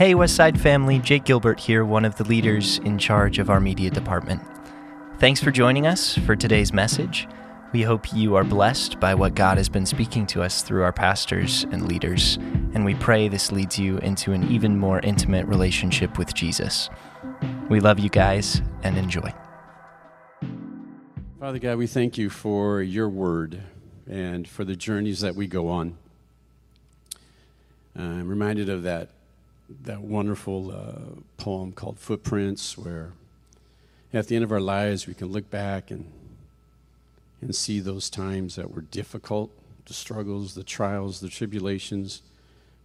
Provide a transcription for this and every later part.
Hey, Westside family, Jake Gilbert here, one of the leaders in charge of our media department. Thanks for joining us for today's message. We hope you are blessed by what God has been speaking to us through our pastors and leaders, and we pray this leads you into an even more intimate relationship with Jesus. We love you guys and enjoy. Father God, we thank you for your word and for the journeys that we go on. Uh, I'm reminded of that that wonderful uh, poem called Footprints, where at the end of our lives we can look back and, and see those times that were difficult, the struggles, the trials, the tribulations,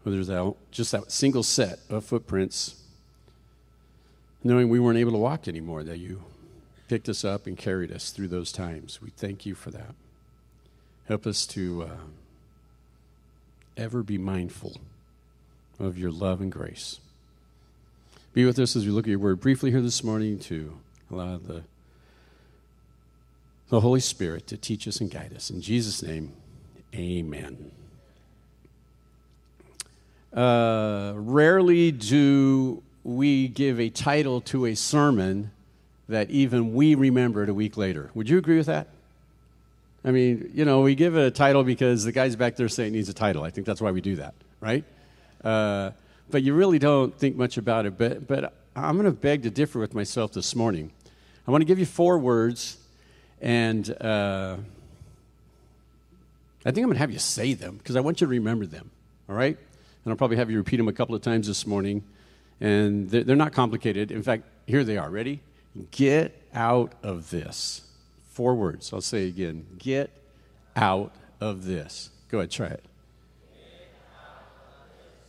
whether that, just that single set of footprints, knowing we weren't able to walk anymore, that you picked us up and carried us through those times. We thank you for that. Help us to uh, ever be mindful of your love and grace. Be with us as we look at your word briefly here this morning to allow the, the Holy Spirit to teach us and guide us. In Jesus' name, amen. Uh, rarely do we give a title to a sermon that even we remembered a week later. Would you agree with that? I mean, you know, we give it a title because the guy's back there saying it needs a title. I think that's why we do that, right? Uh, but you really don't think much about it. But, but I'm going to beg to differ with myself this morning. I want to give you four words, and uh, I think I'm going to have you say them because I want you to remember them, all right? And I'll probably have you repeat them a couple of times this morning. And they're, they're not complicated. In fact, here they are. Ready? Get out of this. Four words. I'll say again. Get out of this. Go ahead, try it.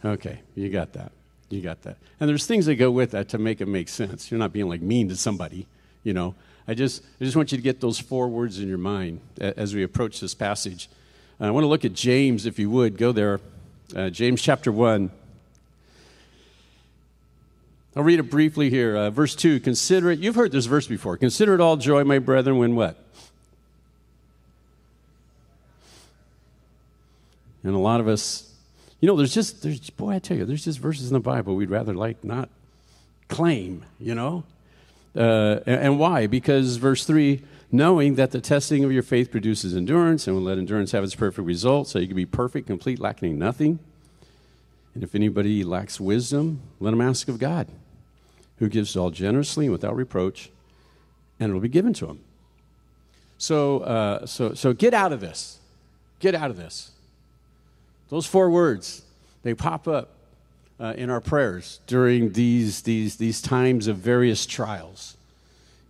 Okay, you got that. You got that. And there's things that go with that to make it make sense. You're not being like mean to somebody, you know. I just, I just want you to get those four words in your mind as we approach this passage. I want to look at James, if you would. Go there. Uh, James chapter 1. I'll read it briefly here. Uh, verse 2 Consider it, you've heard this verse before. Consider it all joy, my brethren, when what? And a lot of us you know, there's just, there's, boy, I tell you, there's just verses in the Bible we'd rather like not claim, you know? Uh, and, and why? Because verse 3 knowing that the testing of your faith produces endurance, and will let endurance have its perfect result, so you can be perfect, complete, lacking nothing. And if anybody lacks wisdom, let him ask of God, who gives all generously and without reproach, and it will be given to him. So, uh, so, so get out of this. Get out of this. Those four words, they pop up uh, in our prayers during these, these, these times of various trials.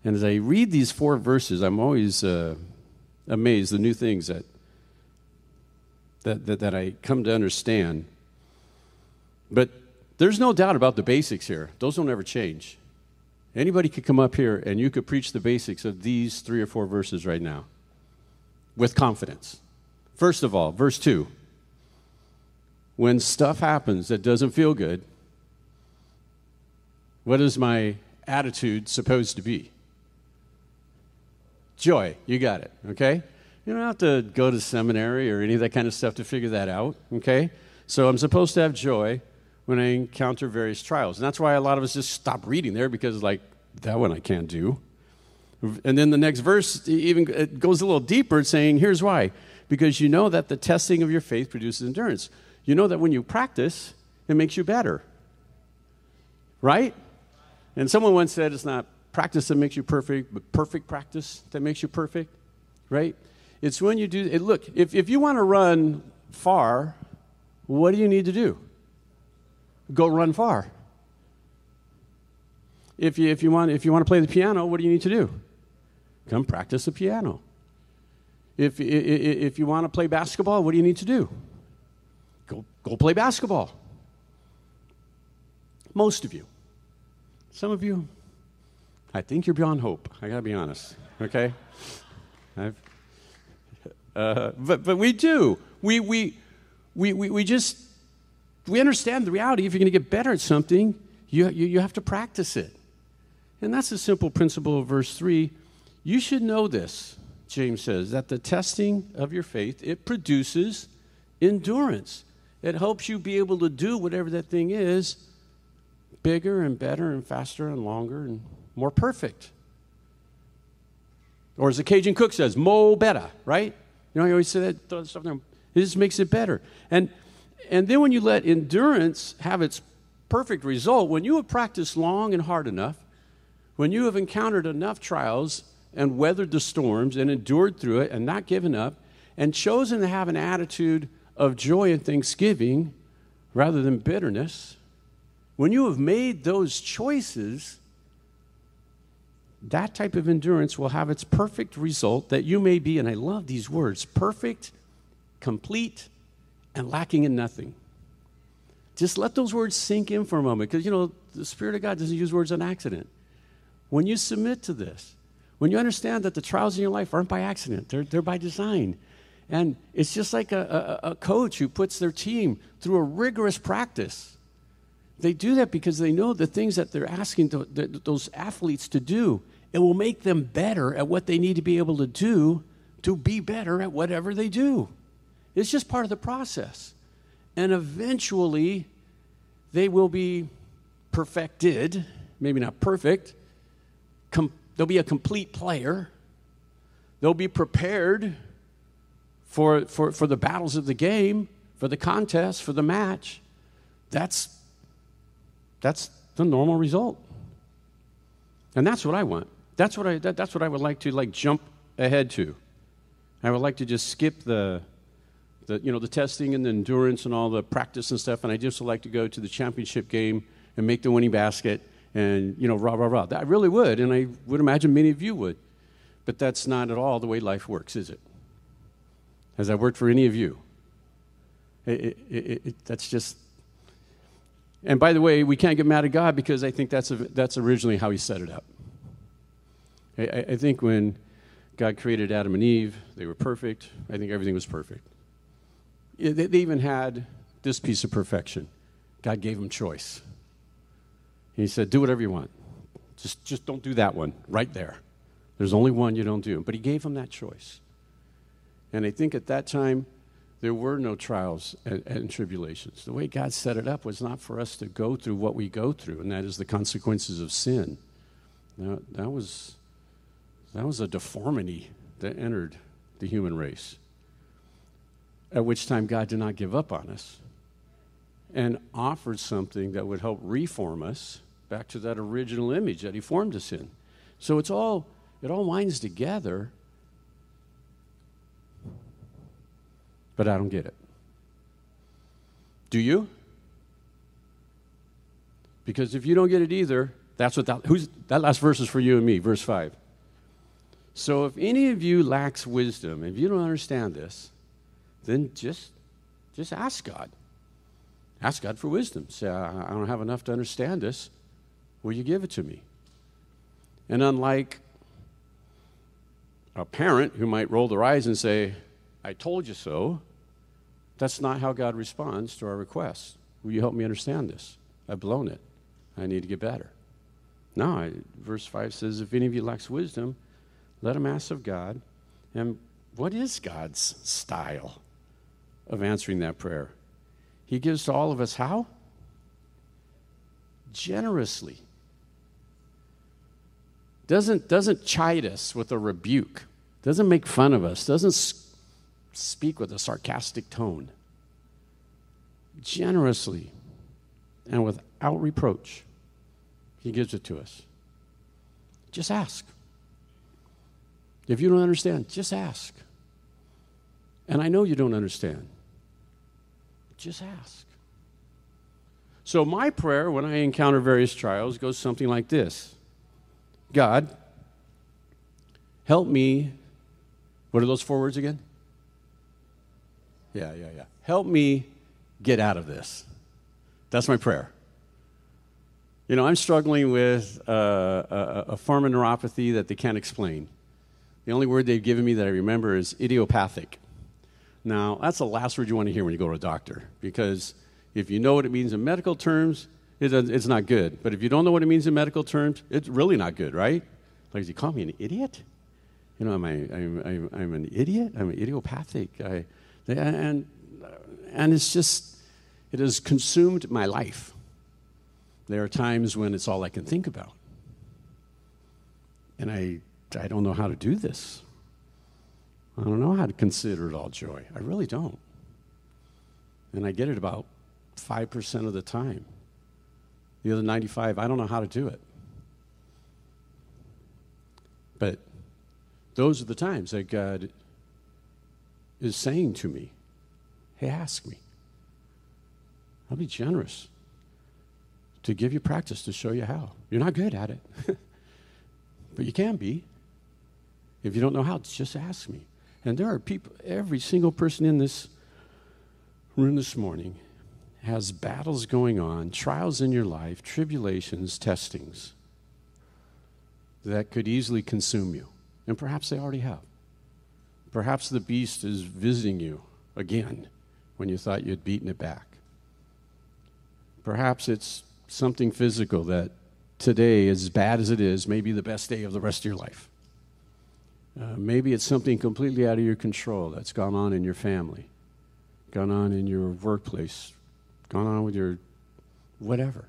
And as I read these four verses, I'm always uh, amazed the new things that, that, that, that I come to understand. But there's no doubt about the basics here, those don't ever change. Anybody could come up here and you could preach the basics of these three or four verses right now with confidence. First of all, verse 2 when stuff happens that doesn't feel good, what is my attitude supposed to be? Joy. You got it, okay? You don't have to go to seminary or any of that kind of stuff to figure that out, okay? So I'm supposed to have joy when I encounter various trials. And that's why a lot of us just stop reading there because, like, that one I can't do. And then the next verse even it goes a little deeper, saying, here's why. Because you know that the testing of your faith produces endurance you know that when you practice, it makes you better. Right? And someone once said it's not practice that makes you perfect, but perfect practice that makes you perfect. Right? It's when you do it. Look, if, if you want to run far, what do you need to do? Go run far. If you, if, you want, if you want to play the piano, what do you need to do? Come practice the piano. If, if, if you want to play basketball, what do you need to do? Go, go play basketball. Most of you. Some of you, I think you're beyond hope. I got to be honest, okay? Uh, but, but we do. We, we, we, we, we just, we understand the reality. If you're to get better at something, you, you, you have to practice it. And that's the simple principle of verse 3. You should know this, James says, that the testing of your faith, it produces endurance. It helps you be able to do whatever that thing is bigger and better and faster and longer and more perfect. Or as the Cajun cook says, mo better, right? You know, you always say that, throw stuff there. It just makes it better. And, and then when you let endurance have its perfect result, when you have practiced long and hard enough, when you have encountered enough trials and weathered the storms and endured through it and not given up and chosen to have an attitude of joy and thanksgiving rather than bitterness, when you have made those choices, that type of endurance will have its perfect result that you may be, and I love these words perfect, complete, and lacking in nothing. Just let those words sink in for a moment because, you know, the Spirit of God doesn't use words on accident. When you submit to this, when you understand that the trials in your life aren't by accident, they're, they're by design. And it's just like a, a, a coach who puts their team through a rigorous practice. They do that because they know the things that they're asking to, those athletes to do, it will make them better at what they need to be able to do to be better at whatever they do. It's just part of the process. And eventually, they will be perfected, maybe not perfect, com- they'll be a complete player, they'll be prepared for, for, for the battles of the game, for the contest, for the match. That's, that's the normal result. And that's what I want. That's what I, that, that's what I would like to like jump ahead to. I would like to just skip the, the, you know, the testing and the endurance and all the practice and stuff, and I just would like to go to the championship game and make the winning basket and, you know, rah, rah, rah. I really would, and I would imagine many of you would. But that's not at all the way life works, is it? Has that worked for any of you? It, it, it, that's just. And by the way, we can't get mad at God because I think that's, a, that's originally how He set it up. I, I think when God created Adam and Eve, they were perfect. I think everything was perfect. They, they even had this piece of perfection. God gave them choice. He said, Do whatever you want. Just, just don't do that one right there. There's only one you don't do. But He gave them that choice. And I think at that time, there were no trials and, and, tribulations. The way God set it up was not for us to go through what we go through, and that is the consequences of sin. Now, that, was, that was a deformity that entered the human race. At which time, God did not give up on us and offered something that would help reform us back to that original image that He formed us in. So it's all, it all winds together but I don't get it. Do you? Because if you don't get it either, that's what that, who's, that last verse is for you and me, verse 5. So if any of you lacks wisdom, if you don't understand this, then just, just ask God. Ask God for wisdom. Say, I, I don't have enough to understand this. Will you give it to me? And unlike a parent who might roll their eyes and say, I told you so, that's not how God responds to our requests. Will you help me understand this? I've blown it. I need to get better. No, I, verse 5 says, If any of you lacks wisdom, let him ask of God. And what is God's style of answering that prayer? He gives to all of us how? Generously. Doesn't, doesn't chide us with a rebuke, doesn't make fun of us, doesn't speak with a sarcastic tone. Generously and without reproach, He gives it to us. Just ask. If you don't understand, just ask. And I know you don't understand. Just ask. So, my prayer when I encounter various trials goes something like this God, help me. What are those four words again? Yeah, yeah, yeah. Help me get out of this. That's my prayer. You know, I'm struggling with uh, a, a form of neuropathy that they can't explain. The only word they've given me that I remember is idiopathic. Now, that's the last word you want to hear when you go to a doctor, because if you know what it means in medical terms, it, it's not good. But if you don't know what it means in medical terms, it's really not good, right? Like, does he call me an idiot? You know, am I, I'm, I'm, I'm an idiot? I'm idiopathic. I, and, and it's just, it has consumed my life. There are times when it's all I can think about. And I, I don't know how to do this. I don't know how to consider it all joy. I really don't. And I get it about 5% of the time. The other 95, I don't know how to do it. But those are the times that God is saying to me, Hey, ask me. I'll be generous to give you practice to show you how. You're not good at it, but you can be. If you don't know how, just ask me. And there are people, every single person in this room this morning has battles going on, trials in your life, tribulations, testings that could easily consume you. And perhaps they already have. Perhaps the beast is visiting you again when you thought you'd beaten it back. Perhaps it's something physical that today, as bad as it is, may be the best day of the rest of your life. Uh, maybe it's something completely out of your control that's gone on in your family, gone on in your workplace, gone on with your whatever.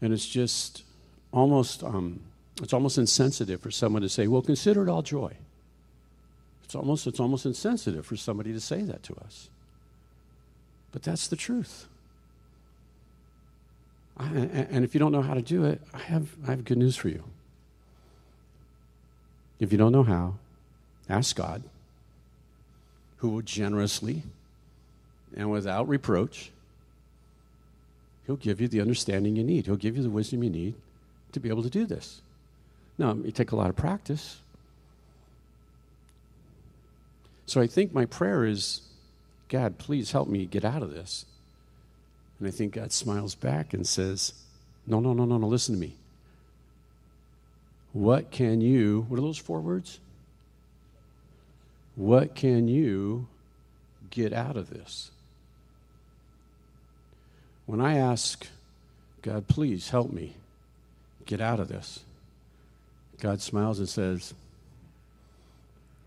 And it's just almost, um, it's almost insensitive for someone to say, well, consider it all joy. It's almost, it's almost insensitive for somebody to say that to us. But that's the truth. I, and if you don't know how to do it, I have, I have good news for you. If you don't know how, ask God, who will generously and without reproach, He'll give you the understanding you need. He'll give you the wisdom you need to be able to do this. Now, it take a lot of practice, so I think my prayer is God, please help me get out of this. And I think God smiles back and says, No, no, no, no, no, listen to me. What can you, what are those four words? What can you get out of this? When I ask, God, please help me get out of this, God smiles and says,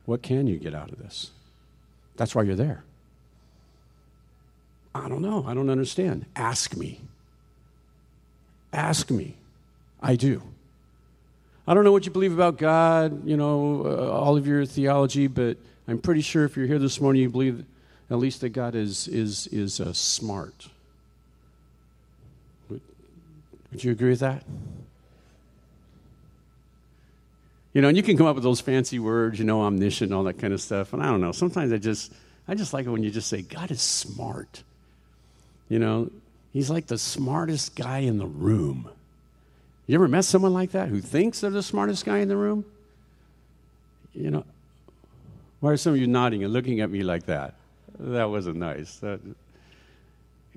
what can you get out of this? That's why you're there. I don't know. I don't understand. Ask me. Ask me. I do. I don't know what you believe about God, you know, uh, all of your theology, but I'm pretty sure if you're here this morning, you believe at least that God is, is, is uh, smart. Would, would you agree with that? You know, and you can come up with those fancy words, you know, omniscient all that kind of stuff. And I don't know. Sometimes I just, I just like it when you just say, God is smart. You know, he's like the smartest guy in the room. You ever met someone like that who thinks they're the smartest guy in the room? You know, why are some of you nodding and looking at me like that? That wasn't nice. That,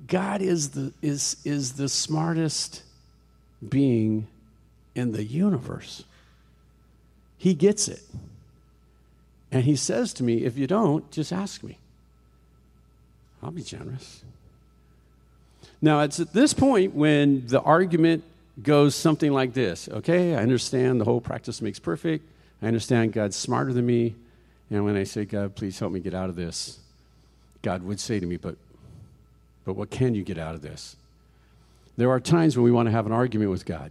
God is the, is, is the smartest being in the universe. He gets it. And he says to me, if you don't, just ask me. I'll be generous. Now, it's at this point when the argument goes something like this okay, I understand the whole practice makes perfect. I understand God's smarter than me. And when I say, God, please help me get out of this, God would say to me, but, but what can you get out of this? There are times when we want to have an argument with God.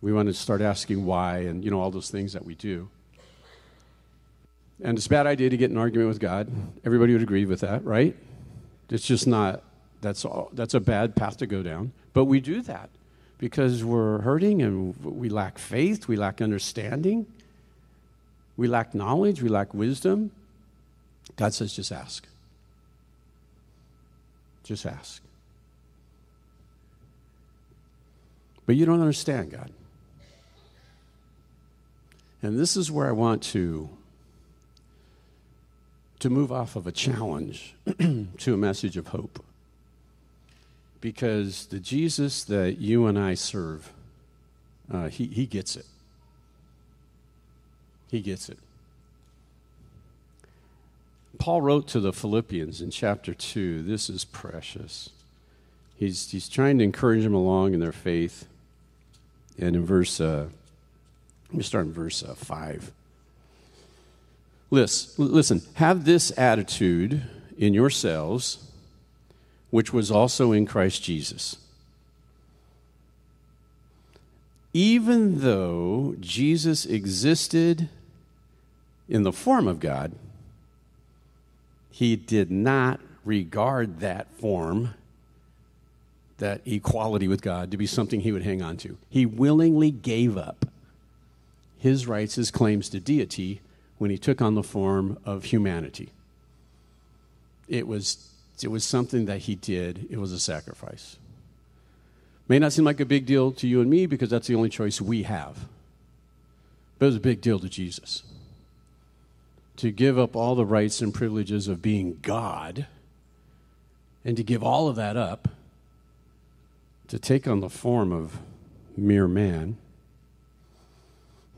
We want to start asking why and, you know, all those things that we do. And it's a bad idea to get an argument with God. Everybody would agree with that, right? It's just not, that's, all, that's a bad path to go down. But we do that because we're hurting and we lack faith, we lack understanding, we lack knowledge, we lack wisdom. God says, just ask. Just ask. But you don't understand God. And this is where I want to, to move off of a challenge to a message of hope. Because the Jesus that you and I serve, uh, he, he gets it. He gets it. Paul wrote to the Philippians in chapter 2. This is precious. He's, he's trying to encourage them along in their faith. And in verse uh, let me start in verse uh, 5. Listen, listen, have this attitude in yourselves, which was also in Christ Jesus. Even though Jesus existed in the form of God, he did not regard that form, that equality with God, to be something he would hang on to. He willingly gave up his rights, his claims to deity when he took on the form of humanity. It was, it was something that he did, it was a sacrifice. May not seem like a big deal to you and me because that's the only choice we have. But it was a big deal to Jesus. To give up all the rights and privileges of being God and to give all of that up to take on the form of mere man.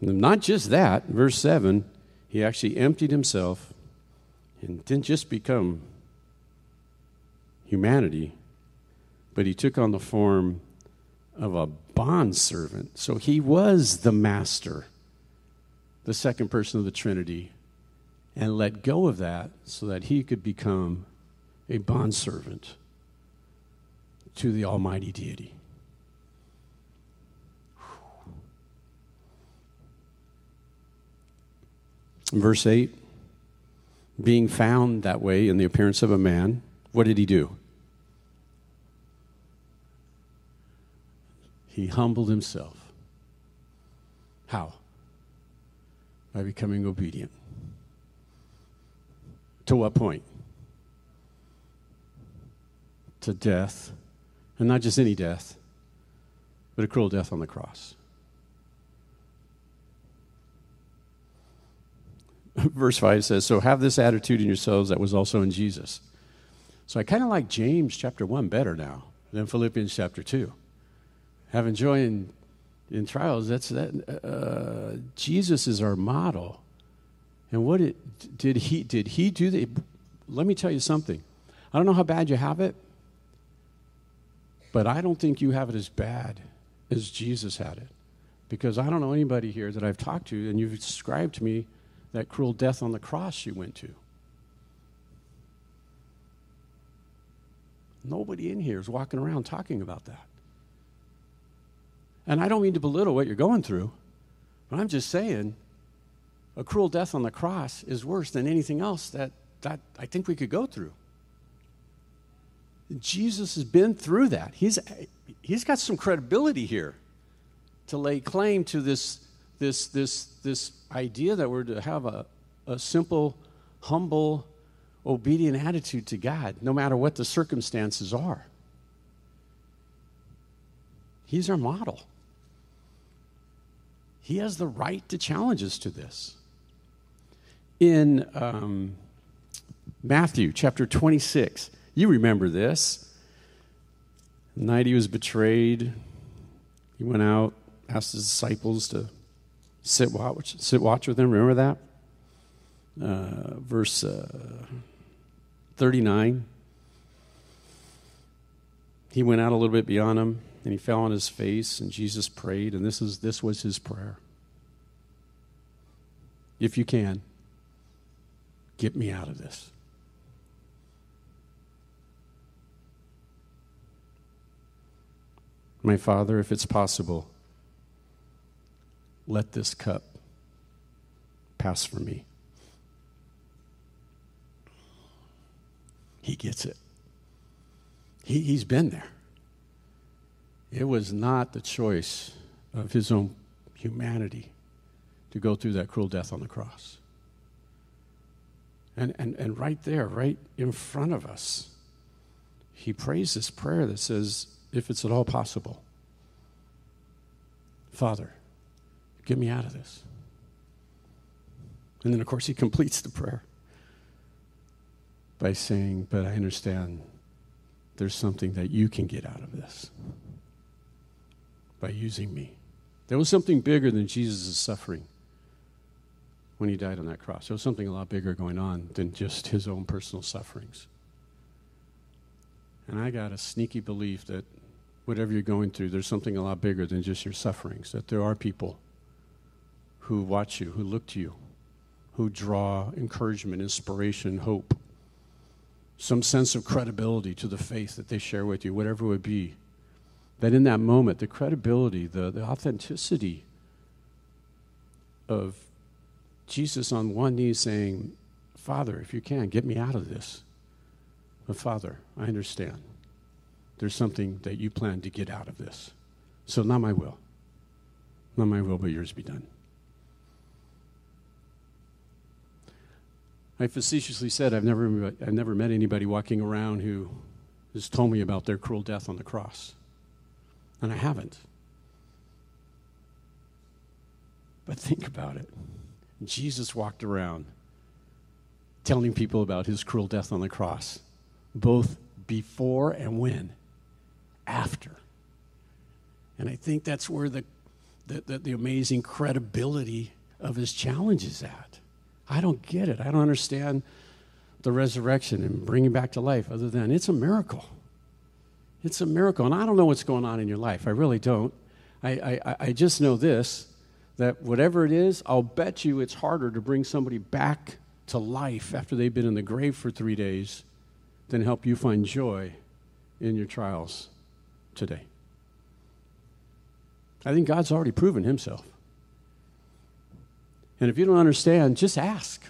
Not just that, verse 7, he actually emptied himself and didn't just become humanity, but he took on the form of a bondservant. So he was the master, the second person of the Trinity, and let go of that so that he could become a bondservant to the Almighty Deity. Verse 8 being found that way in the appearance of a man, what did he do? He humbled himself. How? By becoming obedient. To what point? To death. And not just any death, but a cruel death on the cross. Verse 5 says, So have this attitude in yourselves that was also in Jesus. So I kind of like James chapter 1 better now than Philippians chapter 2 having joy in, in trials, that's that. Uh, Jesus is our model. And what it, did he did he do that? Let me tell you something. I don't know how bad you have it, but I don't think you have it as bad as Jesus had it. Because I don't know anybody here that I've talked to, and you've described to me that cruel death on the cross you went to. Nobody in here is walking around talking about that. And I don't mean to belittle what you're going through, but I'm just saying a cruel death on the cross is worse than anything else that, that I think we could go through. Jesus has been through that. He's, he's got some credibility here to lay claim to this, this, this, this idea that we're to have a, a simple, humble, obedient attitude to God, no matter what the circumstances are. He's our model. He has the right to challenge us to this. In um, Matthew chapter 26, you remember this. The night he was betrayed, he went out, asked his disciples to sit watch, sit watch with him. Remember that? Uh, verse uh, 39. He went out a little bit beyond him and he fell on his face and Jesus prayed and this is this was his prayer. If you can, get me out of this. My Father, if it's possible, let this cup pass from me. He gets it. He, he's been there. It was not the choice of his own humanity to go through that cruel death on the cross. And, and, and right there, right in front of us, he prays this prayer that says, if it's at all possible, Father, get me out of this. And then, of course, he completes the prayer by saying, But I understand there's something that you can get out of this by using me. There was something bigger than Jesus' suffering when he died on that cross. There was something a lot bigger going on than just his own personal sufferings. And I got a sneaky belief that whatever you're going through, there's something a lot bigger than just your sufferings, that there are people who watch you, who look to you, who draw encouragement, inspiration, hope, some sense of credibility to the faith that they share with you, whatever it would be. That in that moment, the credibility, the, the authenticity of Jesus on one knee saying, Father, if you can, get me out of this. But Father, I understand. There's something that you plan to get out of this. So, not my will. Not my will, but yours be done. I facetiously said I've never, I've never met anybody walking around who has told me about their cruel death on the cross. And I haven't. But think about it. Jesus walked around telling people about his cruel death on the cross, both before and when? After. And I think that's where the, the, the, the amazing credibility of his challenge is at. I don't get it. I don't understand the resurrection and bringing back to life other than it's a miracle. It's a miracle. And I don't know what's going on in your life. I really don't. I, I, I just know this that whatever it is, I'll bet you it's harder to bring somebody back to life after they've been in the grave for three days than help you find joy in your trials today. I think God's already proven himself. And if you don't understand, just ask.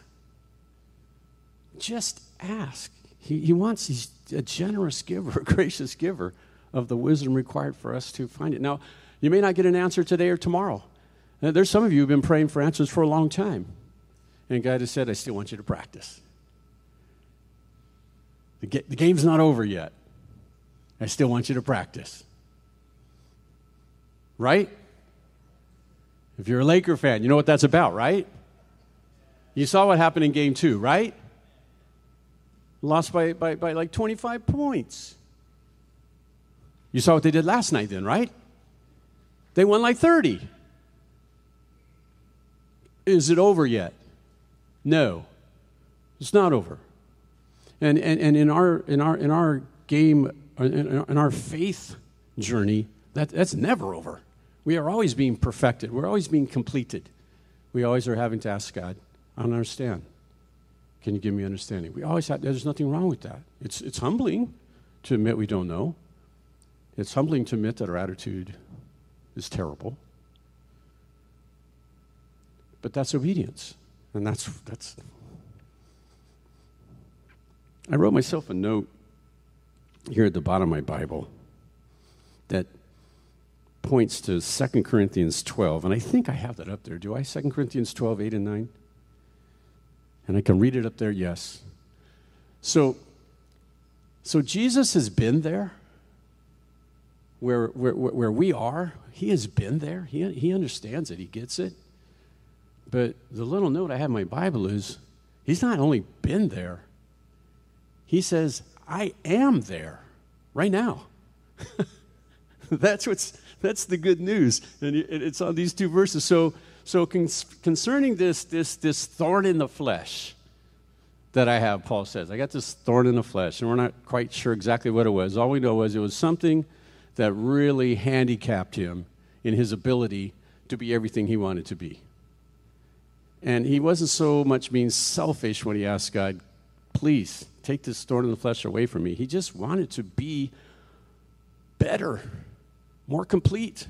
Just ask. He, he wants, he's a generous giver, a gracious giver of the wisdom required for us to find it. Now, you may not get an answer today or tomorrow. Now, there's some of you who've been praying for answers for a long time. And God has said, I still want you to practice. The, the game's not over yet. I still want you to practice. Right? If you're a Laker fan, you know what that's about, right? You saw what happened in game two, right? Lost by, by, by like 25 points. You saw what they did last night, then, right? They won like 30. Is it over yet? No, it's not over. And, and, and in, our, in, our, in our game, in, in our faith journey, that, that's never over. We are always being perfected, we're always being completed. We always are having to ask God, I don't understand. Can you give me understanding? We always have, there's nothing wrong with that. It's, it's humbling to admit we don't know. It's humbling to admit that our attitude is terrible. But that's obedience. And that's, that's. I wrote myself a note here at the bottom of my Bible that points to 2 Corinthians 12, and I think I have that up there. Do I? 2 Corinthians 12, 8 and 9? And I can read it up there, yes. So, so Jesus has been there where, where, where we are. He has been there. He, he understands it, he gets it. But the little note I have in my Bible is he's not only been there, he says, I am there right now. that's what's that's the good news. And it's on these two verses. So, so concerning this, this, this thorn in the flesh that I have, Paul says, I got this thorn in the flesh, and we're not quite sure exactly what it was. All we know was it was something that really handicapped him in his ability to be everything he wanted to be. And he wasn't so much being selfish when he asked God, please take this thorn in the flesh away from me. He just wanted to be better more complete,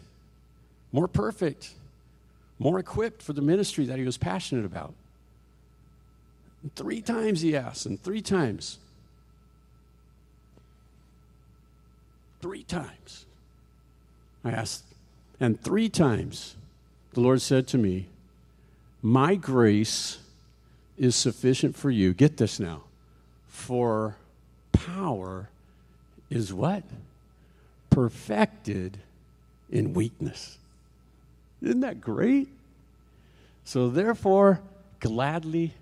more perfect, more equipped for the ministry that he was passionate about. And three times he asked, and three times. Three times. I asked, and three times the Lord said to me, My grace is sufficient for you. Get this now. For power is what? Perfected in weakness. Isn't that great? So, therefore, gladly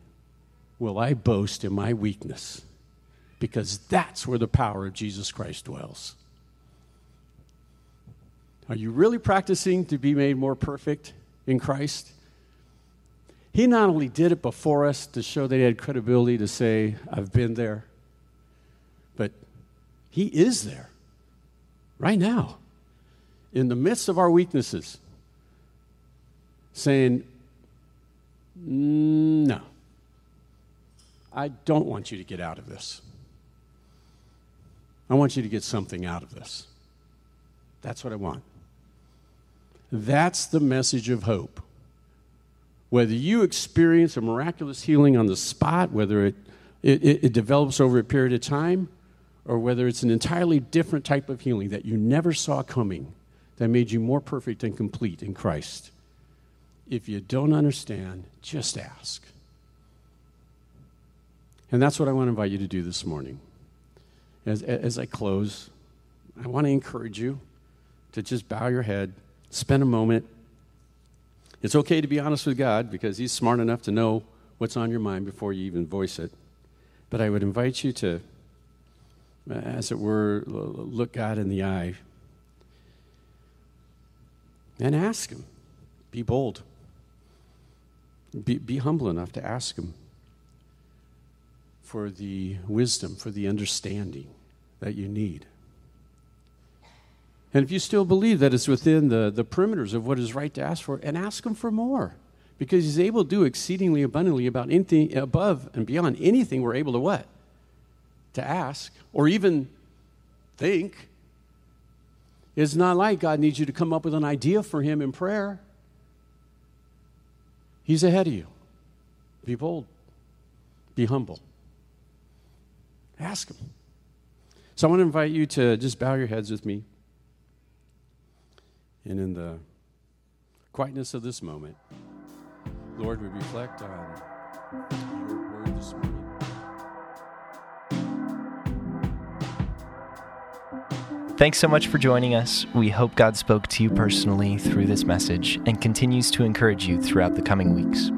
will I boast in my weakness, because that's where the power of Jesus Christ dwells. Are you really practicing to be made more perfect in Christ? He not only did it before us to show that he had credibility to say, I've been there, but he is there right now in the midst of our weaknesses, saying, mm, No, I don't want you to get out of this. I want you to get something out of this. That's what I want. That's the message of hope. Whether you experience a miraculous healing on the spot, whether it, it, it, develops over a period of time, or whether it's an entirely different type of healing that you never saw coming that made you more perfect and complete in Christ. If you don't understand, just ask. And that's what I want to invite you to do this morning. As, as I close, I want to encourage you to just bow your head, spend a moment. It's okay to be honest with God because He's smart enough to know what's on your mind before you even voice it. But I would invite you to, as it were, look God in the eye and ask Him. Be bold. Be, be humble enough to ask Him for the wisdom, for the understanding that you need. And if you still believe that it's within the, the perimeters of what is right to ask for, and ask Him for more. Because He's able to do exceedingly abundantly about anything above and beyond anything we're able to what? To ask or even think. It's not like God needs you to come up with an idea for Him in prayer. He's ahead of you. Be bold, be humble. Ask Him. So I want to invite you to just bow your heads with me. And in the quietness of this moment, Lord, we reflect on Thanks so much for joining us. We hope God spoke to you personally through this message and continues to encourage you throughout the coming weeks.